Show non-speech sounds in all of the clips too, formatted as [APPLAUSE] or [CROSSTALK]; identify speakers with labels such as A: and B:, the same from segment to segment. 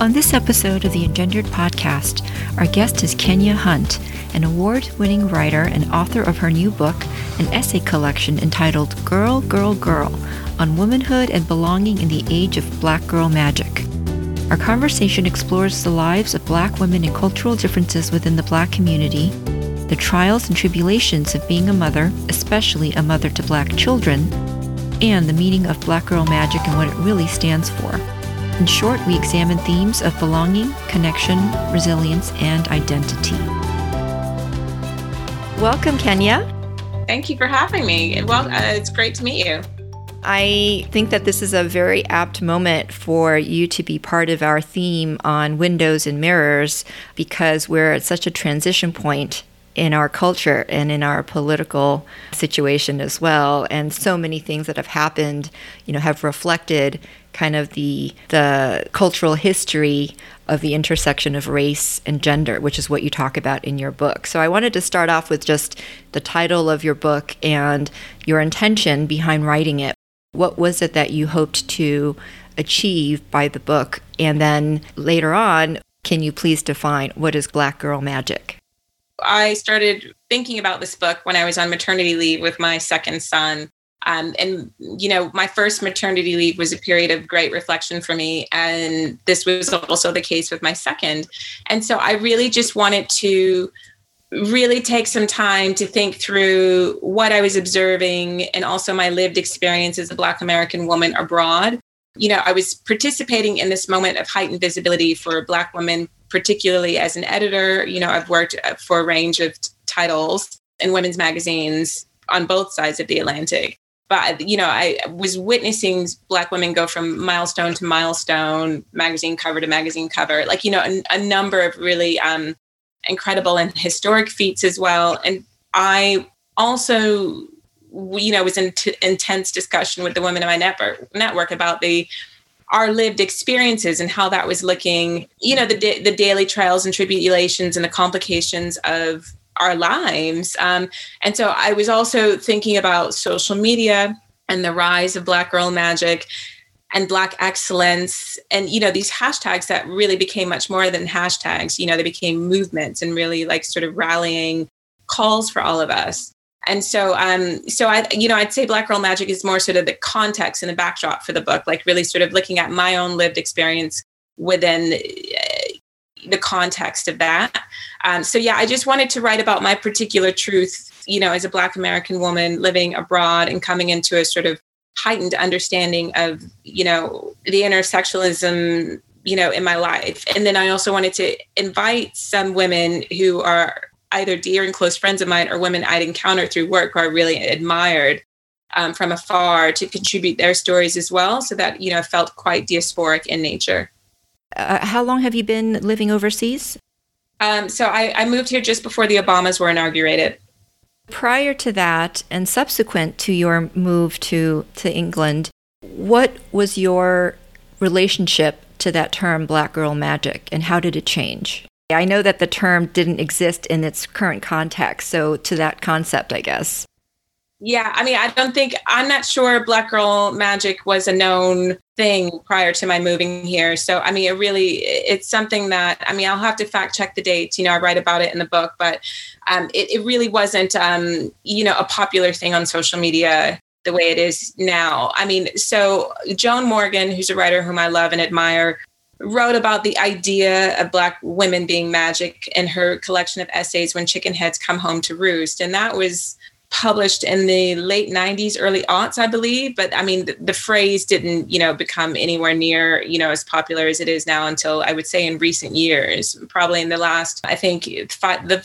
A: On this episode of the Engendered podcast, our guest is Kenya Hunt, an award winning writer and author of her new book, an essay collection entitled Girl, Gurl, Grrrl on Womanhood and Belonging in the Age of Black Girl Magic. Our conversation explores the lives of Black women and cultural differences within the Black community, the trials and tribulations of being a mother, especially a mother to Black children, and the meaning of Black Girl Magic and what it really stands for. In short, we examine themes of belonging, connection, resilience, and identity. Welcome, Kenya.
B: Thank you for having me. Well, uh, it's great to meet you.
A: I think that this is a very apt moment for you to be part of our theme on windows and mirrors because we're at such a transition point in our culture and in our political situation as well and so many things that have happened you know have reflected kind of the the cultural history of the intersection of race and gender, which is what you talk about in your book. So I wanted to start off with just the title of your book and your intention behind writing it. What was it that you hoped to achieve by the book? And then later on, can you please define what is Black Girl Magic?
B: I started thinking about this book when I was on maternity leave with my second son. Um, and you know, my first maternity leave was a period of great reflection for me, and this was also the case with my second. And so, I really just wanted to really take some time to think through what I was observing and also my lived experience as a Black American woman abroad. You know, I was participating in this moment of heightened visibility for Black women, particularly as an editor. You know, I've worked uh, for a range of titles in women's magazines on both sides of the Atlantic but you know i was witnessing black women go from milestone to milestone magazine cover to magazine cover like you know a, a number of really um, incredible and historic feats as well. And i also you know was in t- intense discussion with the women in my network network about the our lived experiences and how that was looking you know the the daily trials and tribulations and the complications of our lives. Um, and so I was also thinking about social media and the rise of Black Girl Magic and black excellence and you know these hashtags that really became much more than hashtags you know they became movements and really like sort of rallying calls for all of us and so um so i you know i'd say black girl magic is more sort of the context and the backdrop for the book like really sort of looking at my own lived experience within the context of that. Um, so yeah, I just wanted to write about my particular truth, you know, as a Black American woman living abroad and coming into a sort of heightened understanding of, you know, the intersectionalism, you know, in my life. And then I also wanted to invite some women who are either dear and close friends of mine or women I'd encountered through work who I really admired um, from afar to contribute their stories as well, so that you know felt quite diasporic in nature.
A: Uh, how long have you been living overseas?
B: Um, so I, I moved here just before the Obamas were inaugurated.
A: Prior to that, and subsequent to your move to, to England, what was your relationship to that term black girl magic and how did it change? I know that the term didn't exist in its current context, so to that concept, I guess.
B: Yeah, I mean, I don't think, I'm not sure Black Girl Magic was a known thing prior to my moving here. So, I mean, it really, it's something that, I mean, I'll have to fact check the dates. You know, I write about it in the book, but um, it, it really wasn't, um, you know, a popular thing on social media the way it is now. I mean, so Joan Morgan, who's a writer whom I love and admire, wrote about the idea of Black women being magic in her collection of essays, When Chickenheads Come Home to Roost. And that was, published in the late 90s early aughts i believe but i mean the, the, phrase didn't you know become anywhere near you know as popular as it is now until i would say in recent years probably in the last i think five, the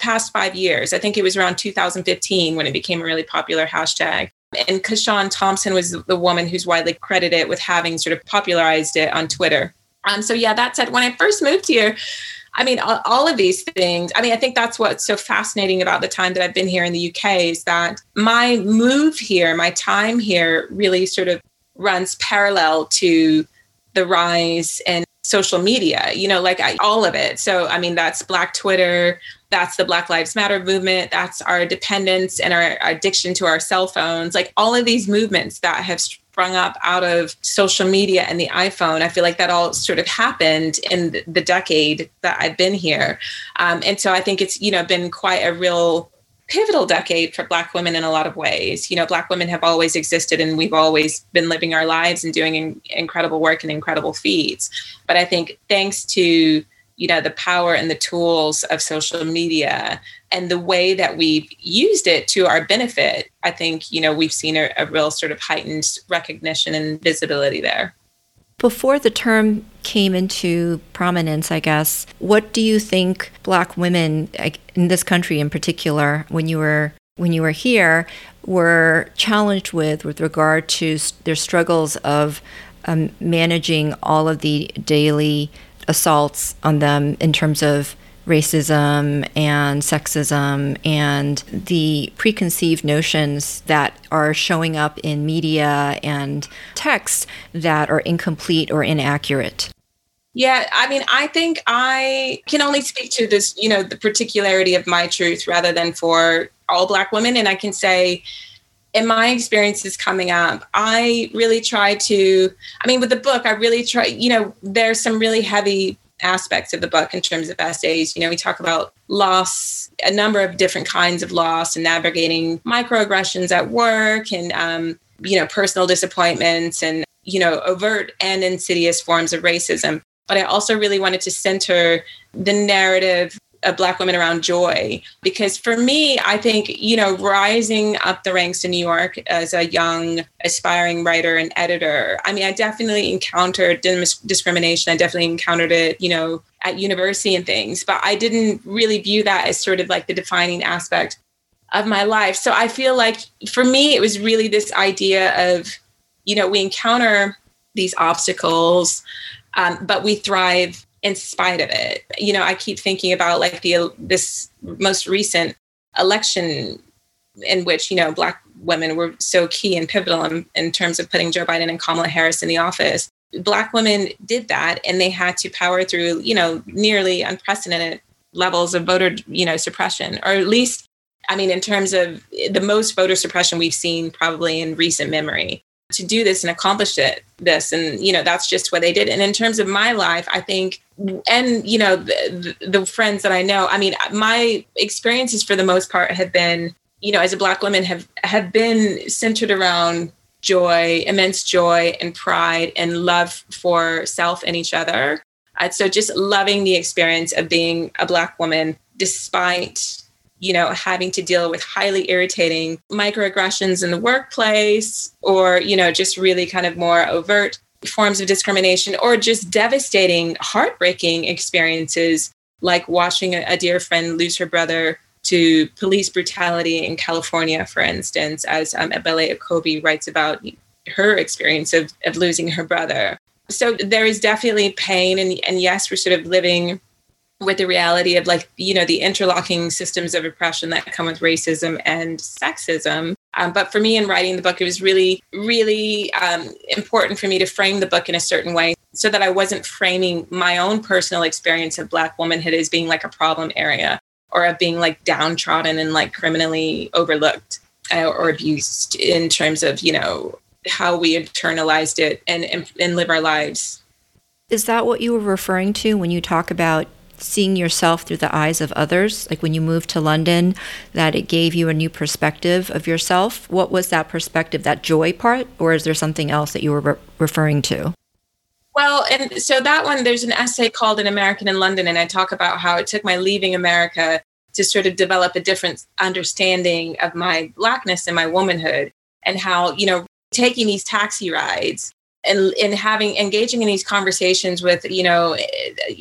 B: past five years i think it was around 2015 when it became a really popular hashtag and CaShawn Thompson was the woman who's widely credited with having sort of popularized it on Twitter. Um, so yeah, that said, when I first moved here, I mean, all of these things. I mean, I think that's what's so fascinating about the time that I've been here in the UK is that my move here, my time here really sort of runs parallel to the rise in social media, you know, like I, all of it. So, I mean, that's Black Twitter, that's the Black Lives Matter movement, that's our dependence and our, our addiction to our cell phones, like all of these movements that have sprung up out of social media and the iPhone. I feel like that all sort of happened in the decade that I've been here. Um, and so I think it's, you know, been quite a real pivotal decade for black women in a lot of ways you know black women have always existed and we've always been living our lives and doing in- incredible work and incredible feats but i think thanks to you know the power and the tools of social media and the way that we've used it to our benefit i think you know we've seen a, a real sort of heightened recognition and visibility there.
A: Before the term came into prominence i guess what do you think black women in this country in particular when you were when you were here were challenged with with regard to their struggles of um, managing all of the daily assaults on them in terms of racism and sexism and the preconceived notions that are showing up in media and texts that are incomplete or inaccurate.
B: Yeah, I mean, I think I can only speak to this, you know, the particularity of my truth rather than for all Black women. And I can say, in my experiences coming up, I really try to, I mean, with the book, I really try, you know, there's some really heavy aspects of the book in terms of essays. You know, we talk about loss, a number of different kinds of loss and navigating microaggressions at work and, um, you know, personal disappointments and, you know, overt and insidious forms of racism. But I also really wanted to center the narrative of black women around joy. Because for me i think you know rising up the ranks in new york as a young aspiring writer and editor i mean i definitely encountered discrimination. I definitely encountered it you know at university and things. But i didn't really view that as sort of like the defining aspect of my life. So i feel like for me it was really this idea of you know we encounter these obstacles um, but we thrive in spite of it. You know, I keep thinking about like the this most recent election in which you know black women were so key and pivotal in, in terms of putting Joe Biden and Kamala Harris in the office. Black women did that, and they had to power through you know nearly unprecedented levels of voter you know suppression, or at least I mean in terms of the most voter suppression we've seen probably in recent memory to do this and accomplish it this. And you know that's just what they did. And in terms of my life i think and you know the, the, friends that i know i mean my experiences for the most part have been you know as a black woman have have been centered around joy immense joy and pride and love for self and each other. Uh, so just loving the experience of being a black woman despite you know, having to deal with highly irritating microaggressions in the workplace or, you know, just really kind of more overt forms of discrimination or just devastating, heartbreaking experiences like watching a, dear friend lose her brother to police brutality in California, for instance, as um, Ebele Okobi writes about her experience of, of losing her brother. So there is definitely pain, and, and yes, we're sort of living with the reality of like you know the interlocking systems of oppression that come with racism and sexism. Um, but for me in writing the book it was really really um, important for me to frame the book in a certain way so that i wasn't framing my own personal experience of black womanhood as being like a problem area or of being like downtrodden and like criminally overlooked uh, or abused in terms of you know how we internalized it and, and and live our lives.
A: Is that what you were referring to when you talk about seeing yourself through the eyes of others like when you moved to london that it gave you a new perspective of yourself. What was that perspective that joy part or is there something else that you were re- referring to?
B: Well and so that one there's an essay called an american in london and i talk about how it took my leaving america to sort of develop a different understanding of my blackness and my womanhood and how you know taking these taxi rides and in having engaging in these conversations with you know eh,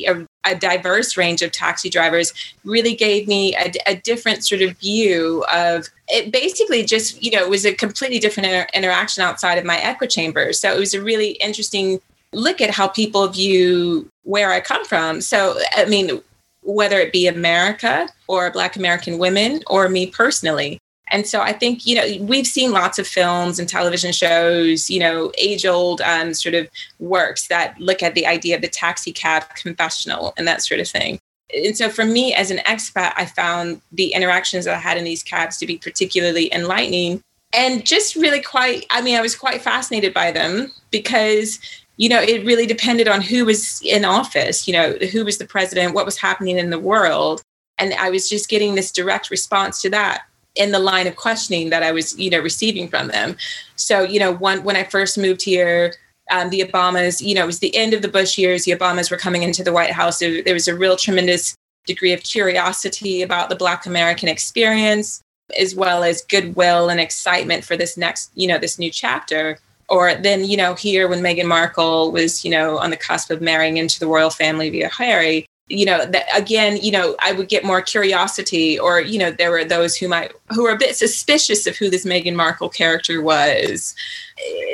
B: eh, a, diverse range of taxi drivers really gave me a, a, different sort of view of it basically just you know it was a completely different inter- interaction outside of my echo chamber so it was a really interesting look at how people view where i come from so i mean whether it be America or Black American women or me personally. And so I think, you know, we've seen lots of films and television shows, you know, age old um, sort of works that look at the idea of the taxi cab confessional and that sort of thing. And so for me as an expat, I found the interactions that I had in these cabs to be particularly enlightening and just really quite, I mean, I was quite fascinated by them because you know, it really depended on who was in office, you know, who was the president, what was happening in the world. And I was just getting this direct response to that in the line of questioning that I was, you know, receiving from them. So, you know, one when I first moved here, um, the Obamas, you know, it was the end of the Bush years. The Obamas were coming into the White House. There, there was a real tremendous degree of curiosity about the Black American experience, as well as goodwill and excitement for this next, you know, this new chapter or then you know here when Meghan Markle was you know on the cusp of marrying into the royal family via Harry you know that again you know I would get more curiosity or you know there were those who might who were a bit suspicious of who this Meghan Markle character was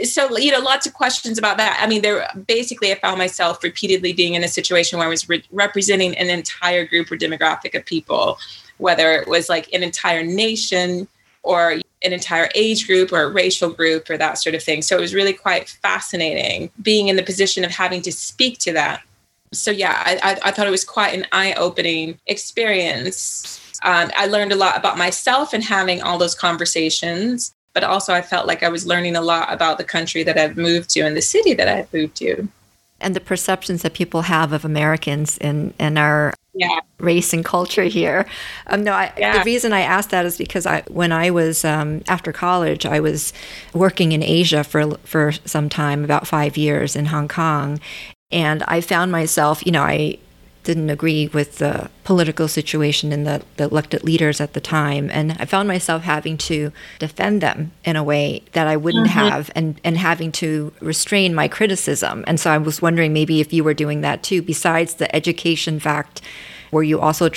B: so you know lots of questions about that I mean there basically I found myself repeatedly being in a situation where I was re- representing an entire group or demographic of people whether it was like an entire nation or an entire age group or a racial group or that sort of thing. So it was really quite fascinating being in the position of having to speak to that. So yeah, I, I, I thought it was quite an eye-opening experience. Um, I learned a lot about myself and having all those conversations, but also I felt like I was learning a lot about the country that I've moved to and the city that I've moved to
A: and the perceptions that people have of Americans and, and our
B: yeah.
A: race and culture here. Um, no, I, yeah. the reason I asked that is because I, when I was um, after college, I was working in Asia for for some time, about five years in Hong Kong, and I found myself, you know, I didn't agree with the political situation and the, the, elected leaders at the time. And I found myself having to defend them in a way that I wouldn't mm-hmm. have and, and having to restrain my criticism. And so I was wondering maybe if you were doing that too, besides the education fact, were you also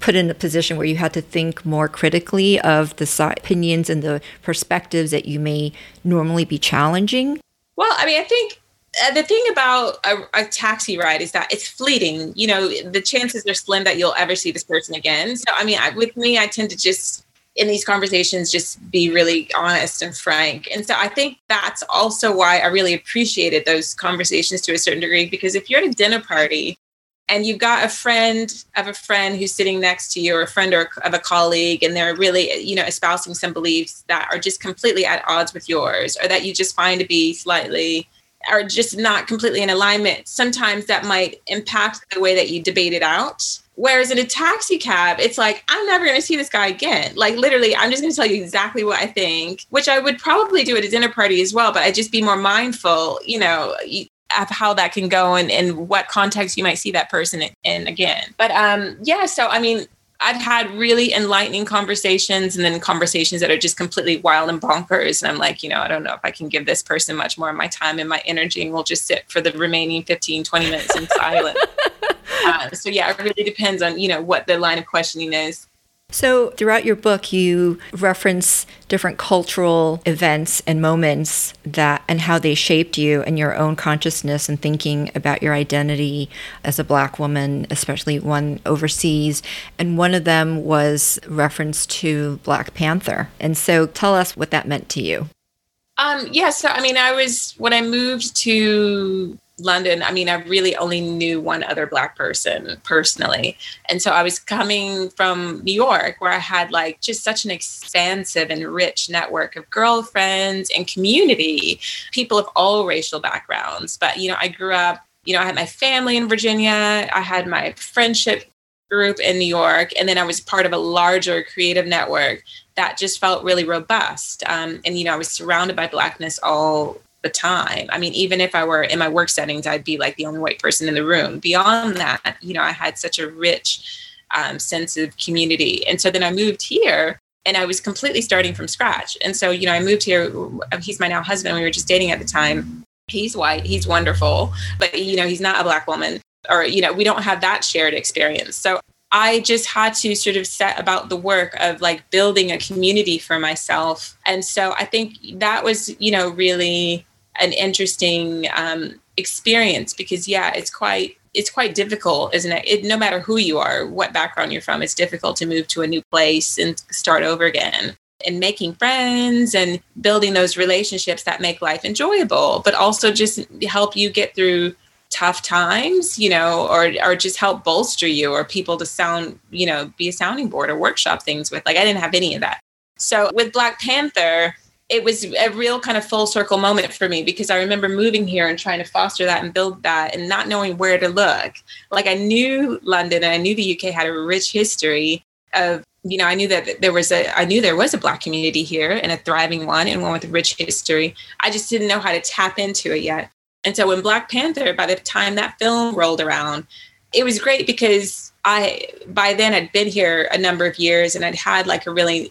A: put in a position where you had to think more critically of the opinions and the perspectives that you may normally be challenging?
B: Well, I mean, I think Uh, the thing about a, a, taxi ride is that it's fleeting. You know, the chances are slim that you'll ever see this person again. So, I mean, I, with me, I tend to just in these conversations just be really honest and frank. And so I think that's also why I really appreciated those conversations to a certain degree because if you're at a dinner party and you've got a friend of a friend who's sitting next to you or a friend or of a colleague and they're really you know espousing some beliefs that are just completely at odds with yours or that you just find to be slightly are just not completely in alignment, sometimes that might impact the way that you debate it out. Whereas in a taxi cab, it's like, I'm never going to see this guy again. Like, literally, I'm just going to tell you exactly what I think, which I would probably do at a dinner party as well, but I'd just be more mindful, you know, of how that can go and, and what context you might see that person in again. But um, yeah, so I mean, I've had really enlightening conversations and then conversations that are just completely wild and bonkers. And I'm like, you know, I don't know if I can give this person much more of my time and my energy and we'll just sit for the remaining 15, 20 minutes in silence. [LAUGHS] uh, so yeah, it really depends on, you know, what the line of questioning is.
A: So, throughout your book, you reference different cultural events and moments that and how they shaped you and your own consciousness and thinking about your identity as a black woman, especially one overseas. And one of them was reference to Black Panther. And so, tell us what that meant to you.
B: Um, yeah, so I mean, I was when I moved to London, I mean, I really only knew one other Black person personally. And so I was coming from New York, where I had like just such an expansive and rich network of girlfriends and community, people of all racial backgrounds. But, you know, I grew up, you know, I had my family in Virginia, I had my friendship group in New York, and then I was part of a larger creative network that just felt really robust. Um, and, you know, I was surrounded by Blackness all the time. I mean, even if I were in my work settings, I'd be like the only white person in the room. Beyond that, you know, I had such a rich um, sense of community. And so then I moved here and I was completely starting from scratch. And so, you know, I moved here. He's my now husband. We were just dating at the time. He's white. He's wonderful, but, you know, he's not a black woman or, you know, we don't have that shared experience. So I just had to sort of set about the work of like building a community for myself. And so I think that was, you know, really an interesting um, experience because yeah it's quite it's quite difficult, isn't it? it? No matter who you are, what background you're from, it's difficult to move to a new place and start over again. And making friends and building those relationships that make life enjoyable, but also just help you get through tough times, you know, or or just help bolster you or people to sound, you know, be a sounding board or workshop things with. Like I didn't have any of that. So with Black Panther, it was a real kind of full circle moment for me because I remember moving here and trying to foster that and build that and not knowing where to look. Like I knew London and I knew the UK had a rich history of, you know, I knew that there was a, I knew there was a Black community here and a thriving one and one with a rich history. I just didn't know how to tap into it yet. And so when Black Panther, by the time that film rolled around, it was great because I, by then, I'd been here a number of years and I'd had like a really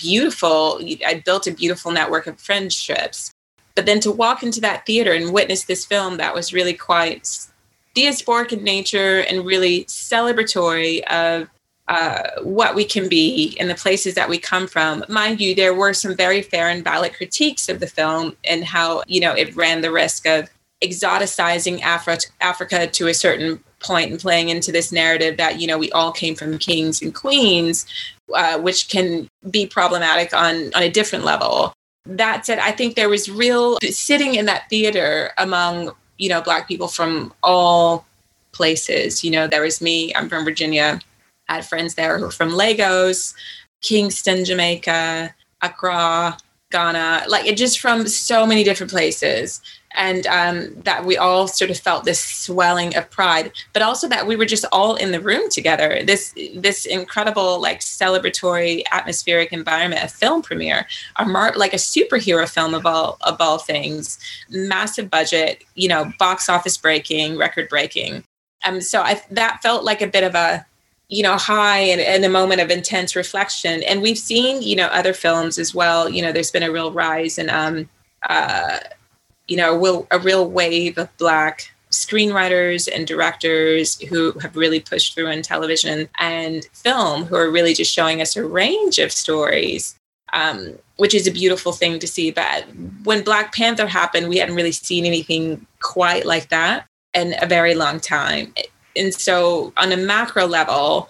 B: beautiful, I built a beautiful network of friendships. But then to walk into that theater and witness this film that was really quite diasporic in nature and really celebratory of uh, what we can be and the places that we come from. Mind you, there were some very fair and valid critiques of the film and how, you know, it ran the risk of exoticizing Afro- Africa to a certain point and playing into this narrative that, you know, we all came from kings and queens uh, which can be problematic on on a different level. That said, I think there was real sitting in that theater among you know black people from all places. You know, there was me. I'm from Virginia. I had friends there who were from Lagos, Kingston, Jamaica, Accra, Ghana, like it just from so many different places and um, that we all sort of felt this swelling of pride but also that we were just all in the room together. This this incredible like celebratory atmospheric environment a film premiere a mar- like a superhero film of all of all things massive budget you know box office breaking record breaking. Um so i that felt like a bit of a you know high and, and a moment of intense reflection. And we've seen you know other films as well. You know there's been a real rise in um uh you know, a real, a real wave of Black screenwriters and directors who have really pushed through in television and film who are really just showing us a range of stories um, which is a beautiful thing to see. But when black panther happened we hadn't really seen anything quite like that in a very long time. And so on a macro level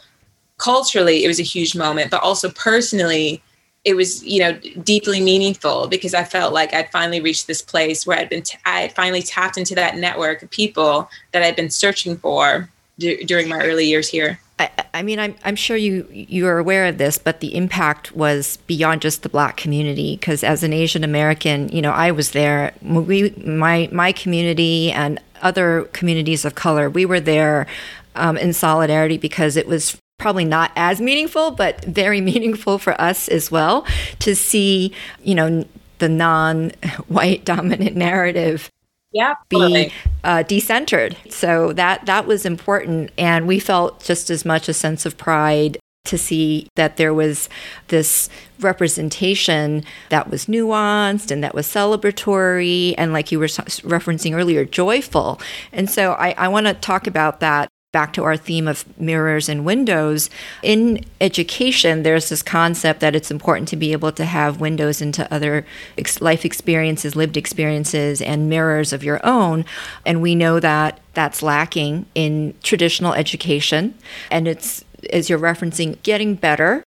B: culturally it was a huge moment but also personally it was you know deeply meaningful because I felt like I'd finally reached this place where I'd been t- I finally tapped into that network of people that I'd been searching for d- during my early years here.
A: I, I, mean, I'm, I'm sure you you are aware of this, but the impact was beyond just the Black community. Because as an Asian American, you know, I was there. We, my my community and other communities of color, we were there um, in solidarity because it was probably not as meaningful, but very [LAUGHS] meaningful for us as well to see, you know, the non-white [LAUGHS] dominant narrative
B: yeah,
A: be uh, decentered. So that that was important, and we felt just as much a sense of pride to see that there was this representation that was nuanced and that was celebratory and like you were referencing earlier joyful and so i, I want to talk about that back to our theme of mirrors and windows, in education, there's this concept that it's important to be able to have windows into other ex- life experiences, lived experiences, and mirrors of your own. And we know that that's lacking in traditional education. And it's, as you're referencing, getting better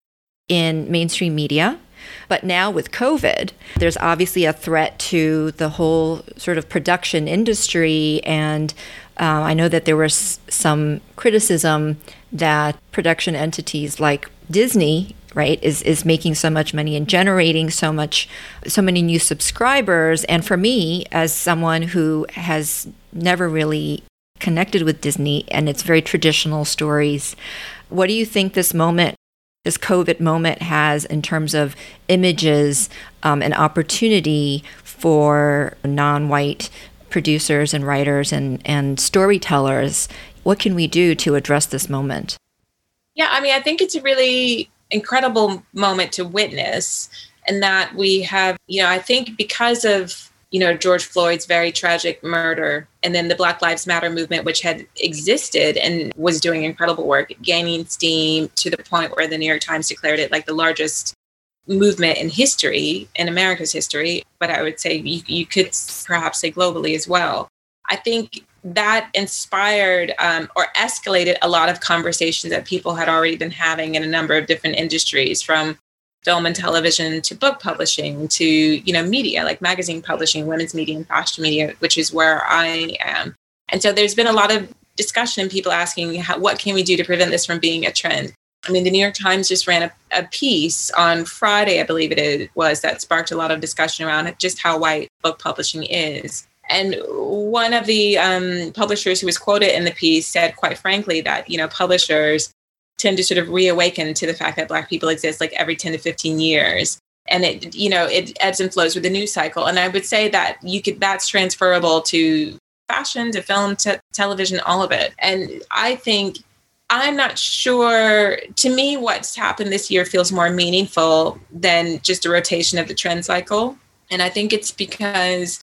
A: in mainstream media. But now with COVID, there's obviously a threat to the whole sort of production industry and uh, I know that there was some criticism that production entities like Disney, right, is is making so much money and generating so much, so many new subscribers. And for me, as someone who has never really connected with Disney and its very traditional stories, what do you think this moment this COVID moment has in terms of images um, and opportunity for non white producers and writers and, and storytellers, what can we do to address this moment?
B: Yeah, I mean, I think it's a really incredible moment to witness, and that we have, you know, I think because of, you know, George Floyd's very tragic murder, and then the Black Lives Matter movement, which had existed and was doing incredible work, gaining steam to the point where the New York Times declared it like the largest movement in history, in America's history, but I would say you, you could perhaps say globally as well. I think that inspired um, or escalated a lot of conversations that people had already been having in a number of different industries from film and television to book publishing to you know media like magazine publishing women's media and fashion media which is where i am and so there's been a lot of discussion and people asking how, what can we do to prevent this from being a trend i mean the new york times just ran a, a piece on friday i believe it was that sparked a lot of discussion around just how white book publishing is and one of the um, publishers who was quoted in the piece said, quite frankly, that you know publishers tend to sort of reawaken to the fact that Black people exist like every ten to fifteen years, and it you know it ebbs and flows with the news cycle. And I would say that you could that's transferable to fashion, to film, to television, all of it. And I think I'm not sure. To me, what's happened this year feels more meaningful than just a rotation of the trend cycle. And I think it's because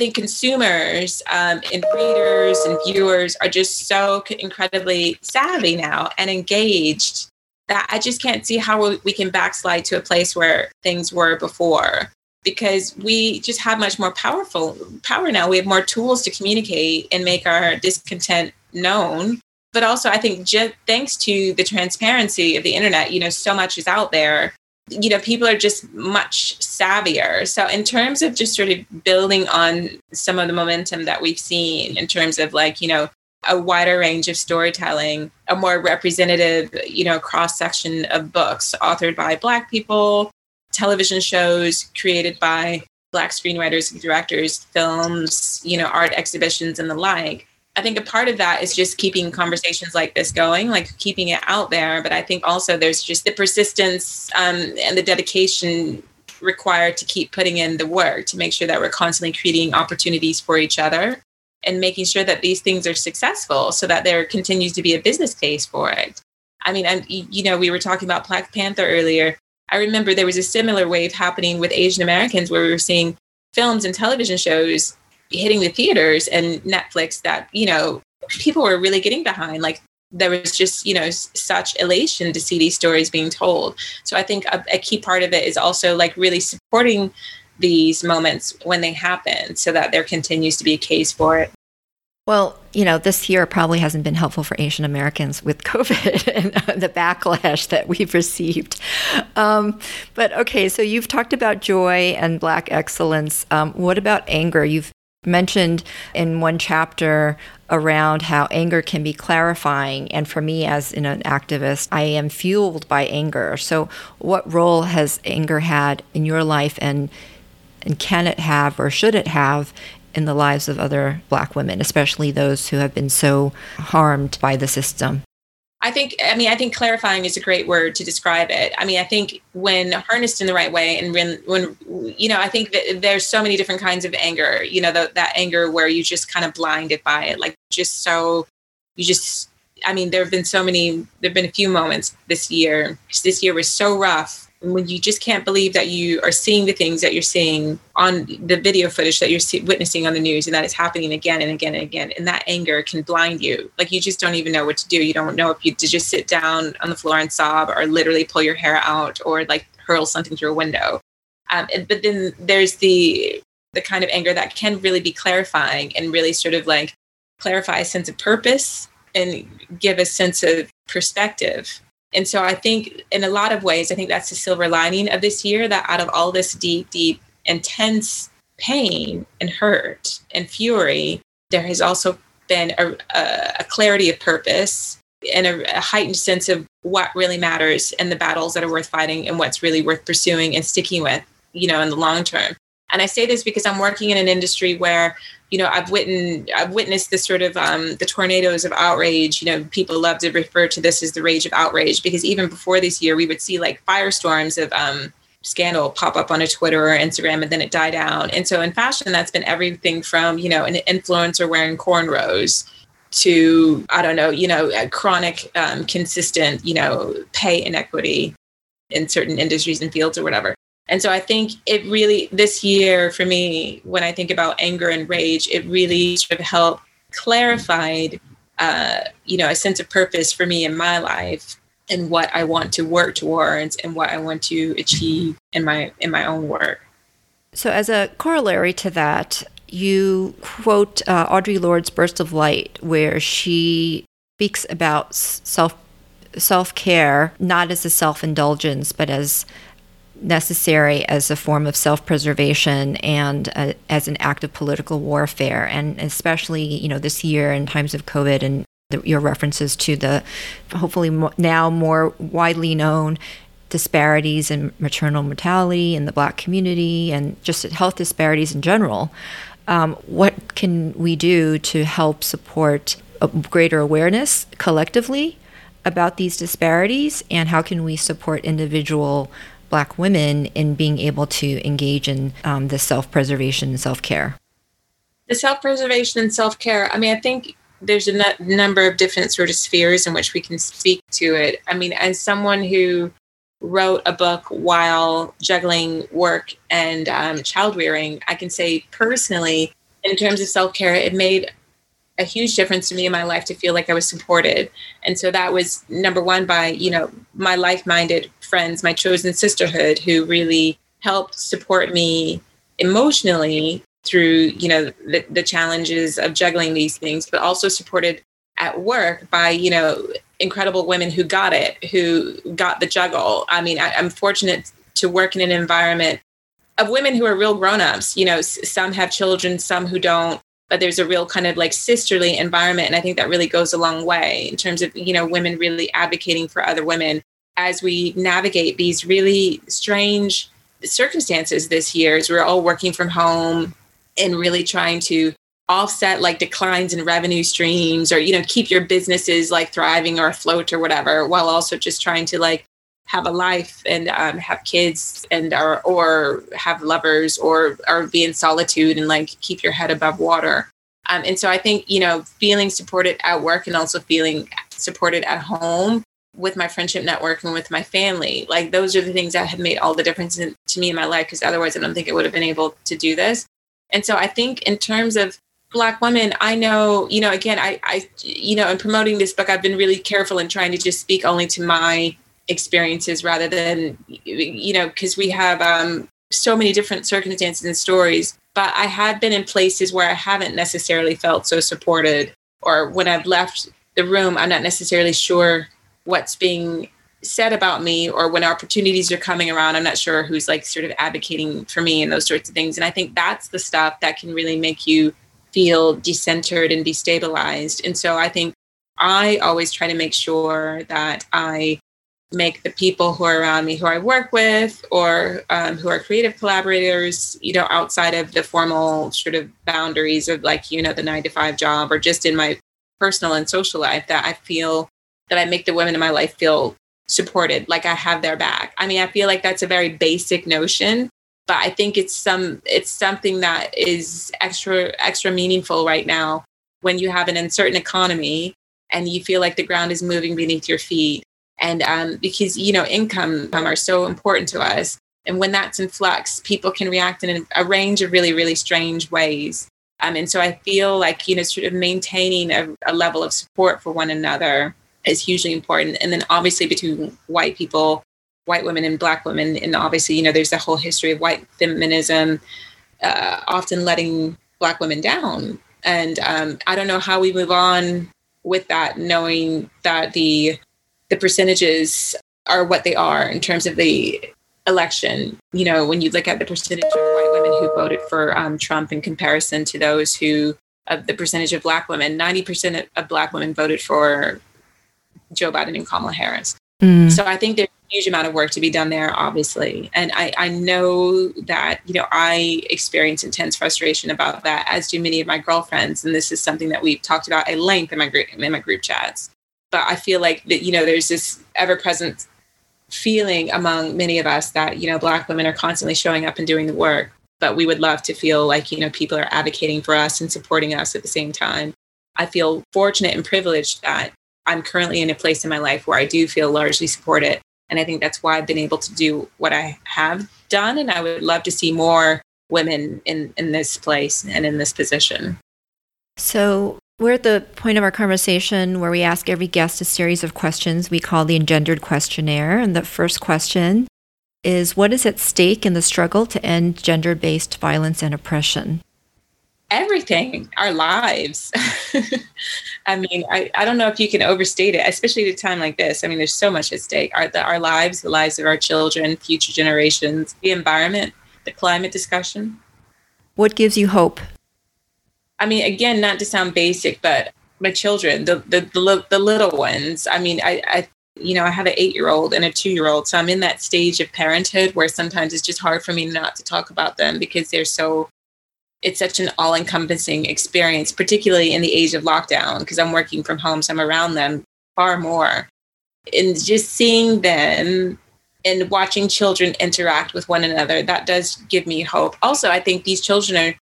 B: think consumers um, and readers and viewers are just so incredibly savvy now and engaged that I just can't see how we can backslide to a place where things were before because we just have much more powerful power now. We have more tools to communicate and make our discontent known. But also, I think just thanks to the transparency of the internet, you know, so much is out there. You know people are just much savvier. So in terms of just sort of building on some of the momentum that we've seen in terms of like you know a wider range of storytelling a more representative you know cross section of books authored by black people television shows created by black screenwriters and directors films you know art exhibitions and the like I think a part of that is just keeping conversations like this going, like keeping it out there. But I think also there's just the persistence um, and the dedication required to keep putting in the work to make sure that we're constantly creating opportunities for each other and making sure that these things are successful so that there continues to be a business case for it. I mean, I'm, you know, we were talking about Black Panther earlier. I remember there was a similar wave happening with Asian Americans where we were seeing films and television shows hitting the theaters and Netflix that, you know, people were really getting behind. Like there was just, you know, such elation to see these stories being told. So I think a, a key part of it is also like really supporting these moments when they happen so that there continues to be a case for it.
A: Well, you know, this year probably hasn't been helpful for Asian Americans with [LAUGHS] COVID and the backlash that we've received. Um, but okay, so you've talked about joy and Black excellence. Um, what about anger? You've mentioned in one chapter around how anger can be clarifying. And for me as an activist i am fueled by anger. So what role has anger had in your life and and can it have or should it have in the lives of other black women especially those who have been so harmed by the system
B: I think, I mean, I think clarifying is a great word to describe it. I mean, I think when harnessed in the right way and when, when you know, I think that there's so many different kinds of anger, you know, the, that anger where you just kind of blinded by it, like just so, you just, I mean, there have been so many, there have been a few moments this year. This year was so rough when you just can't believe that you are seeing the things that you're seeing on the video footage that you're see- witnessing on the news and that it's happening again and again and again and that anger can blind you. Like you just don't even know what to do. You don't know if you to just sit down on the floor and sob or literally pull your hair out or like hurl something through a window. Um, and, but then there's the the kind of anger that can really be clarifying and really sort of like clarify a sense of purpose and give a sense of perspective and so I think in a lot of ways, I think that's the silver lining of this year that out of all this deep, deep, intense pain and hurt and fury, there has also been a, a, clarity of purpose and a, a, heightened sense of what really matters and the battles that are worth fighting and what's really worth pursuing and sticking with, you know, in the long term. And I say this because I'm working in an industry where you know i've witnessed i've witnessed sort of um, the tornadoes of outrage. You know people love to refer to this as the rage of outrage because even before this year we would see like firestorms of um, scandal pop up on a twitter or instagram and then it die down and so in fashion that's been everything from you know an influencer wearing cornrows to i don't know you know chronic um, consistent you know pay inequity in certain industries and fields or whatever and so I think it really, this year for me, when I think about anger and rage, it really sort of helped clarified, uh, you know, a sense of purpose for me in my life and what I want to work towards and what I want to achieve in my in my own work.
A: So as a corollary to that, you quote uh, Audre Lorde's Burst of Light, where she speaks about self self care not as a self indulgence, but as necessary as a form of self preservation and uh, as an act of political warfare. And especially, you know, this year in times of COVID and the, your references to the hopefully mo- now more widely known disparities in maternal mortality in the black community and just health disparities in general. Um, what can we do to help support greater awareness collectively about these disparities and how can we support individual black women in being able to engage in um, the self-preservation and self-care
B: the self-preservation and self-care i mean i think there's a n- number of different sort of spheres in which we can speak to it i mean as someone who wrote a book while juggling work and um, child rearing i can say personally in terms of self-care it made a huge difference to me in my life to feel like I was supported. And so that was number one by, you know, my like minded friends, my chosen sisterhood, who really helped support me emotionally through, you know, the, the challenges of juggling these things, but also supported at work by, you know, incredible women who got it, who got the juggle. I mean, I, I'm fortunate to work in an environment of women who are real grown-ups you know some have children some who don't but there's a real kind of like sisterly environment and i think that really goes a long way in terms of you know women really advocating for other women as we navigate these really strange circumstances this year as we're all working from home and really trying to offset like declines in revenue streams or you know keep your businesses like thriving or afloat or whatever while also just trying to like have a life and um, have kids and or, or have lovers or or be in solitude and like keep your head above water. Um, and so i think you know feeling supported at work and also feeling supported at home with my friendship network and with my family like those are the things that have made all the difference in, to me in my life because otherwise i don't think i would have been able to do this. And so i think in terms of black women i know you know again i i you know in promoting this book i've been really careful in trying to just speak only to my experiences rather than you know because we have um, so many different circumstances and stories. But i have been in places where i haven't necessarily felt so supported or when i've left the room i'm not necessarily sure what's being said about me or when opportunities are coming around i'm not sure who's like sort of advocating for me and those sorts of things. And i think that's the stuff that can really make you feel decentered and destabilized. And so i think i always try to make sure that i make the people who are around me who I work with or um, who are creative collaborators, you know, outside of the formal sort of boundaries of like, you know, the nine to five job or just in my personal and social life, that I feel that I make the women in my life feel supported, like I have their back. I mean, I feel like that's a very basic notion, but I think it's some it's something that is extra extra meaningful right now when you have an uncertain economy and you feel like the ground is moving beneath your feet. And um, because you know income are so important to us. And when that's in flux people can react in a range of really really strange ways. Um, and so i feel like you know sort of maintaining a, a level of support for one another is hugely important and then obviously between white people white women and black women and obviously you know there's a whole history of white feminism uh, often letting black women down and um, i don't know how we move on with that knowing that the the percentages are what they are in terms of the election. You know, when you look at the percentage of white women who voted for um, Trump in comparison to those who, of the percentage of black women, 90% of black women voted for Joe Biden and Kamala Harris. Mm. So I think there's a huge amount of work to be done there, obviously. And I, I know that, you know, I experience intense frustration about that, as do many of my girlfriends. And this is something that we've talked about at length in my group, in my group chats but I feel like that, you know, there's this ever present feeling among many of us that, you know, Black women are constantly showing up and doing the work. But we would love to feel like, you know, people are advocating for us and supporting us at the same time. I feel fortunate and privileged that I'm currently in a place in my life where I do feel largely supported. And I think that's why I've been able to do what I have done. And I would love to see more women in, in this place and in this position.
A: So, we're at the point of our conversation where we ask every guest a series of questions we call the engendered questionnaire. And the first question is What is at stake in the struggle to end gender based violence and oppression?
B: Everything, our lives. [LAUGHS] I mean, I, I don't know if you can overstate it, especially at a time like this. I mean, there's so much at stake. Our, the, our lives, the lives of our children, future generations, the environment, the climate discussion.
A: What gives you hope?
B: I mean, again, not to sound basic, but my children, the the the, the little ones. I mean, I, I you know, I have an eight year old and a two year old. So I'm in that stage of parenthood where sometimes it's just hard for me not to talk about them because they're so, it's such an all encompassing experience, particularly in the age of lockdown, because I'm working from home. So I'm around them far more. And just seeing them and watching children interact with one another, that does give me hope. Also, I think these children are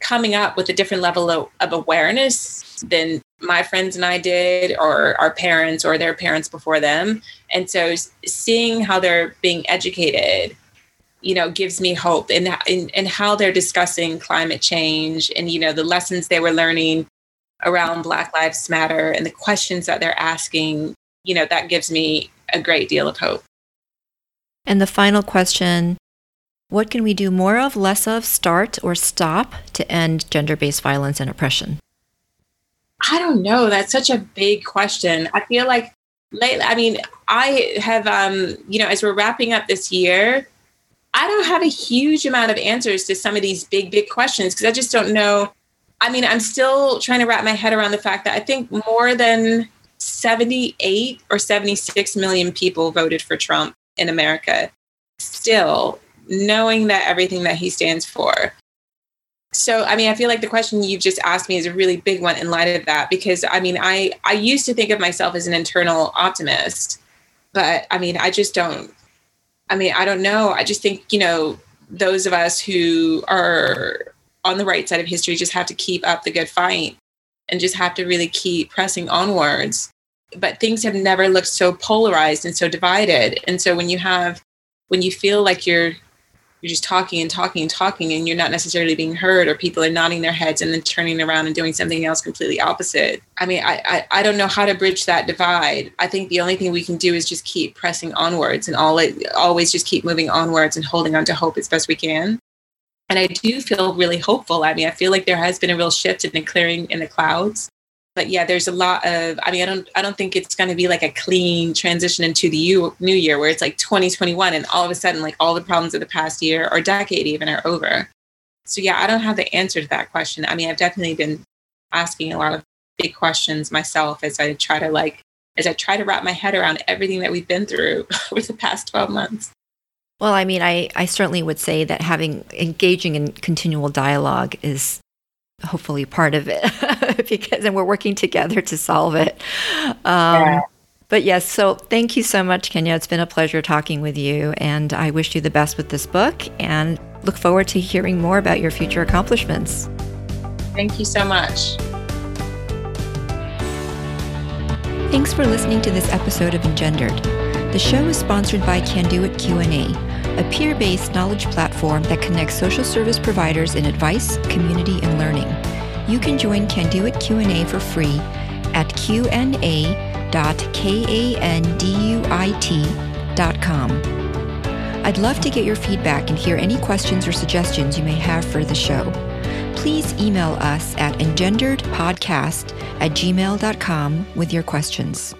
B: coming up with a different level of, of awareness than my friends and I did, or our parents or their parents before them. And so seeing how they're being educated, you know, gives me hope in, in, in how they're discussing climate change and, you know, the lessons they were learning around Black Lives Matter and the questions that they're asking, you know, that gives me a great deal of hope.
A: And the final question What can we do more of, less of, start, or stop to end gender based violence and oppression?
B: I don't know. That's such a big question. I feel like lately, I mean, I have, um, you know, as we're wrapping up this year, I don't have a huge amount of answers to some of these big, big questions because I just don't know. I mean, I'm still trying to wrap my head around the fact that I think more than 78 or 76 million people voted for Trump in America. Still, knowing that everything that he stands for, so, I mean, I feel like the question you've just asked me is a really big one in light of that, because I mean, I, I used to think of myself as an internal optimist, but I mean, I just don't, I mean, I don't know. I just think, you know, those of us who are on the right side of history just have to keep up the good fight and just have to really keep pressing onwards. But things have never looked so polarized and so divided. And so when you have, when you feel like you're you're just talking and talking and talking and you're not necessarily being heard or people are nodding their heads and then turning around and doing something else completely opposite. I mean I, I, I don't know how to bridge that divide. I think the only thing we can do is just keep pressing onwards and all always just keep moving onwards and holding on to hope as best we can. And i do feel really hopeful. I mean i feel like there has been a real shift in the clearing in the clouds but yeah, there's a lot of. I mean, I don't. I don't think it's going to be like a clean transition into the new year where it's like 2021 and all of a sudden, like all the problems of the past year or decade even are over. So yeah, I don't have the answer to that question. I mean, I've definitely been asking a lot of big questions myself as I try to like as I try to wrap my head around everything that we've been through [LAUGHS] over the past 12 months.
A: Well, I mean, I, I certainly would say that having engaging in continual dialogue is hopefully part of it [LAUGHS] because and we're working together to solve it. Um, yeah. but yes so thank you so much kenya. It's been a pleasure talking with you and i wish you the best with this book and look forward to hearing more about your future accomplishments.
B: Thank you so much.
A: Thanks for listening to this episode of engendered. The show is sponsored by Canduit q&a a peer-based knowledge platform that connects social service providers in advice, community, and learning. You can join Canduit Q&A for free at qna.kanduit.com. I'd love to get your feedback and hear any questions or suggestions you may have for the show. Please email us at engenderedpodcast at gmail.com with your questions.